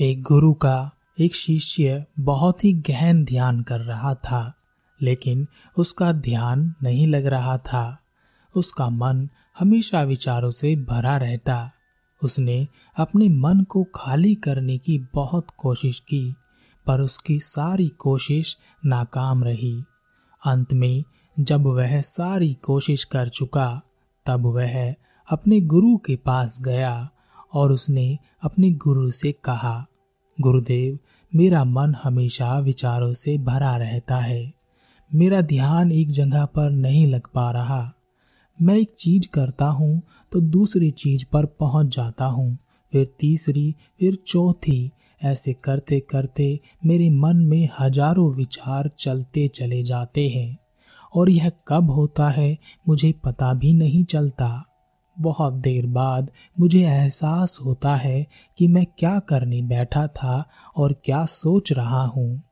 एक गुरु का एक शिष्य बहुत ही गहन ध्यान कर रहा था, लेकिन उसका ध्यान नहीं लग रहा था। उसका मन हमेशा विचारों से भरा रहता। उसने अपने मन को खाली करने की बहुत कोशिश की, पर उसकी सारी कोशिश नाकाम रही। अंत में जब वह सारी कोशिश कर चुका, तब वह अपने गुरु के पास गया और उसने अपने गुरु से कहा गुरुदेव, मेरा मन हमेशा विचारों से भरा रहता है। मेरा ध्यान एक जगह पर नहीं लग पा रहा। मैं एक चीज़ करता हूँ तो दूसरी चीज़ पर पहुँच जाता हूँ, फिर तीसरी, फिर चौथी। ऐसे करते करते मेरे मन में हज़ारों विचार चलते चले जाते हैं। और यह कब होता है, मुझे पता भी नहीं चलता। बहुत देर बाद मुझे एहसास होता है कि मैं क्या करने बैठा था और क्या सोच रहा हूँ।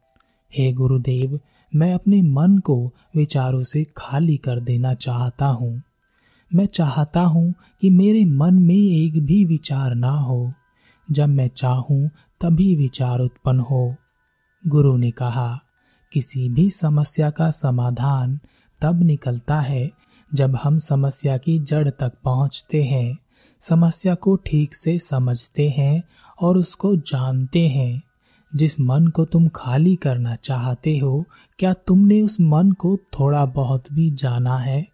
हे गुरुदेव, मैं अपने मन को विचारों से खाली कर देना चाहता हूँ। मैं चाहता हूँ कि मेरे मन में एक भी विचार ना हो। जब मैं चाहूँ, तभी विचार उत्पन्न हो। गुरु ने कहा, किसी भी समस्या का समाधान तब निकलता है जब हम समस्या की जड़ तक पहुँचते हैं, समस्या को ठीक से समझते हैं और उसको जानते हैं। जिस मन को तुम खाली करना चाहते हो, क्या तुमने उस मन को थोड़ा बहुत भी जाना है?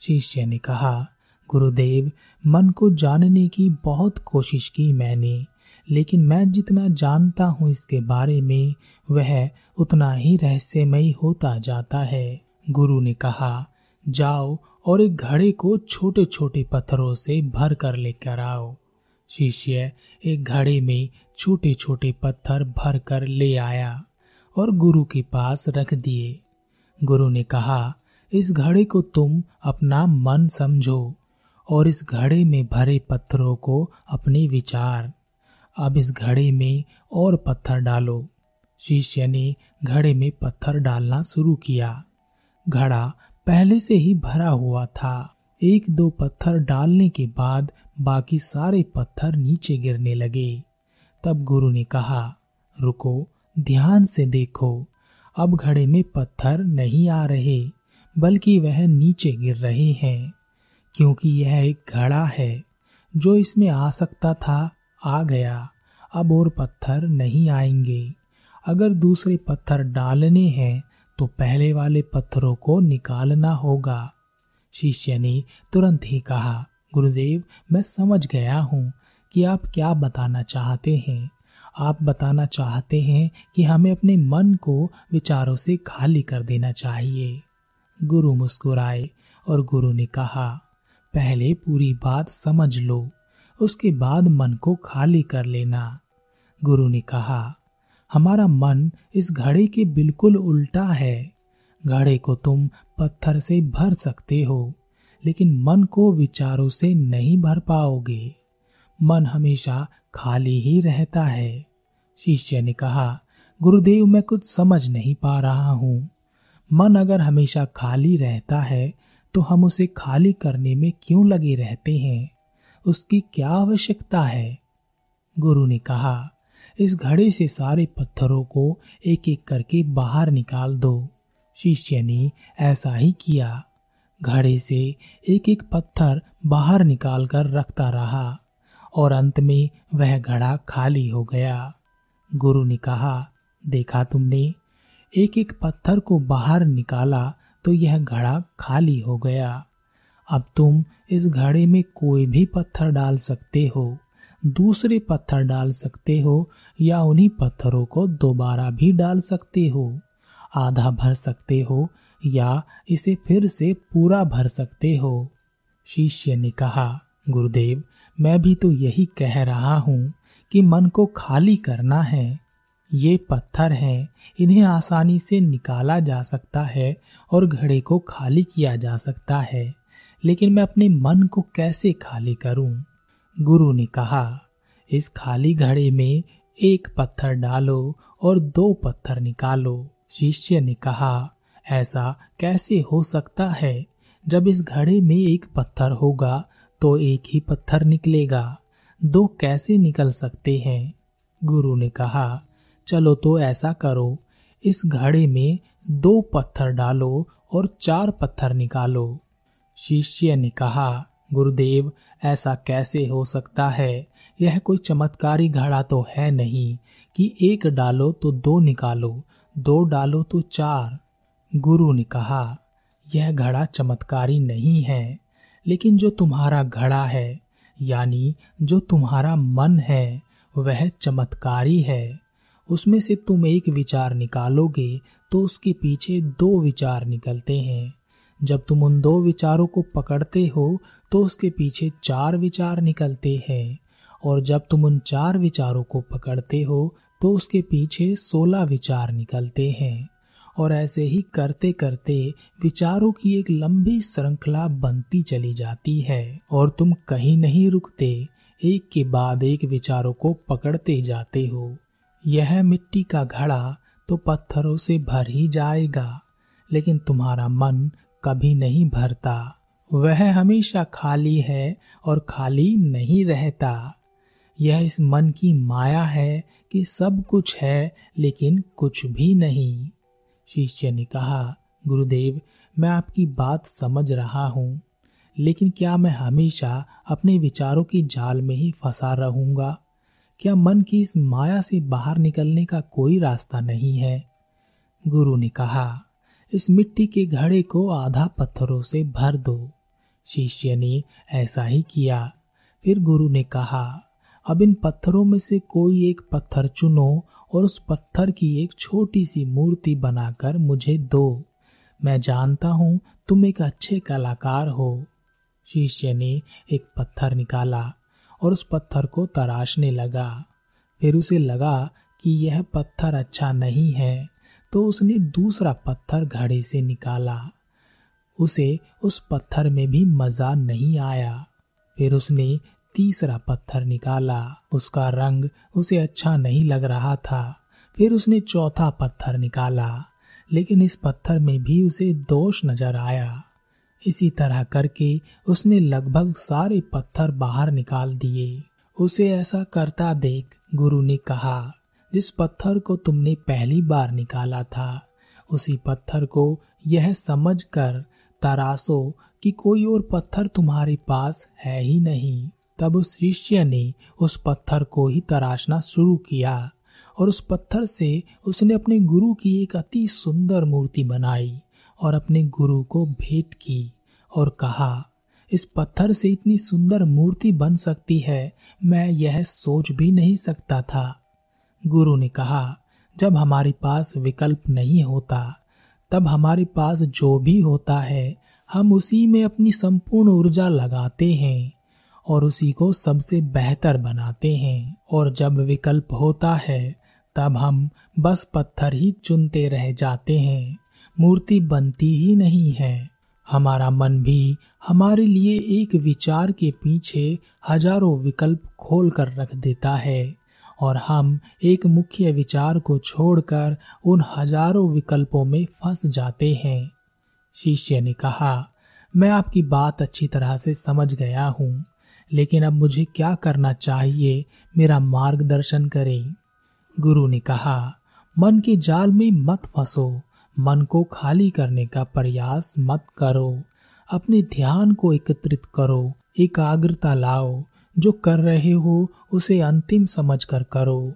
शिष्य ने कहा, गुरुदेव, मन को जानने की बहुत कोशिश की मैंने, लेकिन मैं जितना जानता हूँ इसके बारे में, वह उतना ही रहस्यमयी होता जाता है। गुरु ने कहा जाओ और एक घड़े को छोटे छोटे पत्थरों से भर कर लेकर आओ। शिष्य एक घड़े में छोटे छोटे पत्थर भर कर ले आया और गुरु के पास रख दिए। गुरु ने कहा, इस घड़े को तुम अपना मन समझो और इस घड़े में भरे पत्थरों को अपने विचार। अब इस घड़े में और पत्थर डालो। शिष्य ने घड़े में पत्थर डालना शुरू किया। घड़ा पहले से ही भरा हुआ था। एक दो पत्थर डालने के बाद बाकी सारे पत्थर नीचे गिरने लगे। तब गुरु ने कहा, रुको, ध्यान से देखो। अब घड़े में पत्थर नहीं आ रहे, बल्कि वह नीचे गिर रहे हैं, क्योंकि यह एक घड़ा है। जो इसमें आ सकता था, आ गया। अब और पत्थर नहीं आएँगे। अगर दूसरे पत्थर डालने हैं तो पहले वाले पत्थरों को निकालना होगा। शिष्य ने तुरंत ही कहा, गुरुदेव, मैं समझ गया हूँ कि आप क्या बताना चाहते हैं। आप बताना चाहते हैं कि हमें अपने मन को विचारों से खाली कर देना चाहिए गुरु मुस्कुराए और गुरु ने कहा, पहले पूरी बात समझ लो, उसके बाद मन को खाली कर लेना गुरु ने कहा हमारा मन इस घड़े के बिल्कुल उल्टा है। घड़े को तुम पत्थर से भर सकते हो, लेकिन मन को विचारों से नहीं भर पाओगे। मन हमेशा खाली ही रहता है। शिष्य ने कहा, गुरुदेव, मैं कुछ समझ नहीं पा रहा हूँ। मन अगर हमेशा खाली रहता है तो हम उसे खाली करने में क्यों लगे रहते हैं? उसकी क्या आवश्यकता है? गुरु ने कहा इस घड़े से सारे पत्थरों को एक एक करके बाहर निकाल दो। शिष्य ने ऐसा ही किया। घड़े से एक एक पत्थर बाहर निकाल कर रखता रहा और अंत में वह घड़ा खाली हो गया। गुरु ने कहा, देखा तुमने एक एक पत्थर को बाहर निकाला तो यह घड़ा खाली हो गया। अब तुम इस घड़े में कोई भी पत्थर डाल सकते हो। दूसरे पत्थर डाल सकते हो या उन्हीं पत्थरों को दोबारा भी डाल सकते हो। आधा भर सकते हो या इसे फिर से पूरा भर सकते हो। शिष्य ने कहा, गुरुदेव, मैं भी तो यही कह रहा हूँ कि मन को खाली करना है। ये पत्थर हैं, इन्हें आसानी से निकाला जा सकता है और घड़े को खाली किया जा सकता है। लेकिन मैं अपने मन को कैसे खाली करूँ? गुरु ने कहा, इस खाली घड़े में एक पत्थर डालो और दो पत्थर निकालो। शिष्य ने कहा, ऐसा कैसे हो सकता है? जब इस घड़े में एक पत्थर होगा तो एक ही पत्थर निकलेगा। दो कैसे निकल सकते हैं? गुरु ने कहा, चलो तो ऐसा करो, इस घड़े में दो पत्थर डालो और चार पत्थर निकालो। शिष्य ने कहा, गुरुदेव ऐसा कैसे हो सकता है? यह कोई चमत्कारी घड़ा तो है नहीं कि एक डालो तो दो निकालो, दो डालो तो चार, गुरु ने कहा। यह घड़ा चमत्कारी नहीं है, लेकिन जो तुम्हारा घड़ा है, यानी जो तुम्हारा मन है, वह चमत्कारी है। उसमें से तुम एक विचार निकालोगे तो उसके पीछे दो विचार निकलते हैं। जब तुम उन दो विचारों को पकड़ते हो तो उसके पीछे चार विचार निकलते हैं। और जब तुम उन चार विचारों को पकड़ते हो तो उसके पीछे सोलह विचार निकलते हैं। और ऐसे ही करते करते विचारों की एक लंबी श्रृंखला बनती चली जाती है। और तुम कहीं नहीं रुकते, एक के बाद एक विचारों को पकड़ते जाते हो। यह मिट्टी का घड़ा तो पत्थरों से भर ही जाएगा, लेकिन तुम्हारा मन कभी नहीं भरता। वह हमेशा खाली है और खाली नहीं रहता। यह इस मन की माया है कि सब कुछ है, लेकिन कुछ भी नहीं। शिष्य ने कहा, गुरुदेव, मैं आपकी बात समझ रहा हूँ, लेकिन क्या मैं हमेशा अपने विचारों की जाल में ही फंसा रहूँगा? क्या मन की इस माया से बाहर निकलने का कोई रास्ता नहीं है? गुरु ने कहा इस मिट्टी के घड़े को आधा पत्थरों से भर दो। शिष्य ने ऐसा ही किया। फिर गुरु ने कहा, अब इन पत्थरों में से कोई एक पत्थर चुनो और उस पत्थर की एक छोटी सी मूर्ति बनाकर मुझे दो। मैं जानता हूँ तुम एक अच्छे कलाकार हो। शिष्य ने एक पत्थर निकाला और उस पत्थर को तराशने लगा। फिर उसे लगा कि यह पत्थर अच्छा नहीं है। तो उसने दूसरा पत्थर घड़े से निकाला। उसे उस पत्थर में भी मज़ा नहीं आया। फिर उसने तीसरा पत्थर निकाला। उसका रंग उसे अच्छा नहीं लग रहा था। फिर उसने चौथा पत्थर निकाला। लेकिन इस पत्थर में भी उसे दोष नज़र आया। इसी तरह करके उसने लगभग सारे पत्थर बाहर निकाल दिए। उसे ऐसा करता देख गुरु ने कहा जिस पत्थर को तुमने पहली बार निकाला था, उसी पत्थर को यह समझकर तरासो कि कोई और पत्थर तुम्हारे पास है ही नहीं। तब उस शिष्य ने उस पत्थर को ही तराशना शुरू किया और उस पत्थर से उसने अपने गुरु की एक अति सुंदर मूर्ति बनाई और अपने गुरु को भेंट की और कहा, इस पत्थर से इतनी सुंदर मूर्ति बन सकती है, मैं यह सोच भी नहीं सकता था। गुरु ने कहा, जब हमारे पास विकल्प नहीं होता, तब हमारे पास जो भी होता है, हम उसी में अपनी संपूर्ण ऊर्जा लगाते हैं और उसी को सबसे बेहतर बनाते हैं। और जब विकल्प होता है, तब हम बस पत्थर ही चुनते रह जाते हैं। मूर्ति बनती ही नहीं है। हमारा मन भी हमारे लिए एक विचार के पीछे हज़ारों विकल्प खोल कर रख देता है। और हम एक मुख्य विचार को छोड़कर उन हज़ारों विकल्पों में फंस जाते हैं। शिष्य ने कहा, मैं आपकी बात अच्छी तरह से समझ गया हूँ, लेकिन अब मुझे क्या करना चाहिए मेरा मार्गदर्शन करें। गुरु ने कहा, मन के जाल में मत फंसो, मन को खाली करने का प्रयास मत करो, अपने ध्यान को एकत्रित करो, एकाग्रता लाओ जो कर रहे हो, उसे अंतिम समझ कर करो।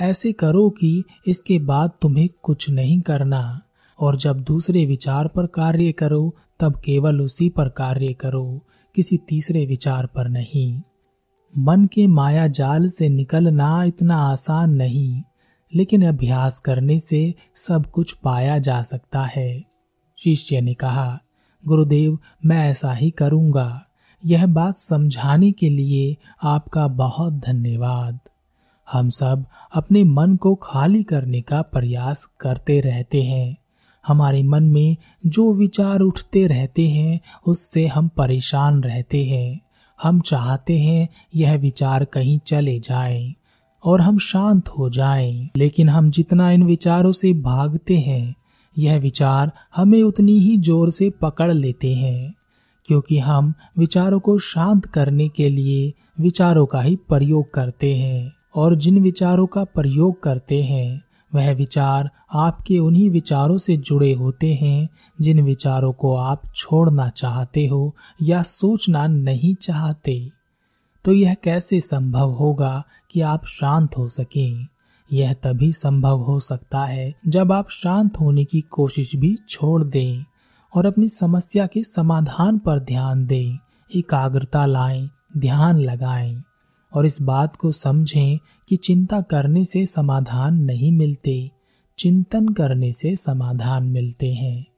ऐसे करो कि इसके बाद तुम्हें कुछ नहीं करना। और जब दूसरे विचार पर कार्य करो, तब केवल उसी पर कार्य करो, किसी तीसरे विचार पर नहीं। मन के माया जाल से निकलना इतना आसान नहीं, लेकिन अभ्यास करने से सब कुछ पाया जा सकता है, शिष्य ने कहा। गुरुदेव, मैं ऐसा ही करूँगा। यह बात समझाने के लिए आपका बहुत धन्यवाद। हम सब अपने मन को खाली करने का प्रयास करते रहते हैं। हमारे मन में जो विचार उठते रहते हैं उससे हम परेशान रहते हैं। हम चाहते हैं यह विचार कहीं चले जाएँ और हम शांत हो जाएँ, लेकिन हम जितना इन विचारों से भागते हैं यह विचार हमें उतनी ही ज़ोर से पकड़ लेते हैं। क्योंकि हम विचारों को शांत करने के लिए विचारों का ही प्रयोग करते हैं। और जिन विचारों का प्रयोग करते हैं, वह विचार आपके उन्हीं विचारों से जुड़े होते हैं, जिन विचारों को आप छोड़ना चाहते हो या सोचना नहीं चाहते। तो यह कैसे संभव होगा कि आप शांत हो सकें? यह तभी संभव हो सकता है जब आप शांत होने की कोशिश भी छोड़ दें। और अपनी समस्या के समाधान पर ध्यान दें, एकाग्रता लाएँ, ध्यान लगाएँ, और इस बात को समझें कि चिंता करने से समाधान नहीं मिलते, चिंतन करने से समाधान मिलते हैं।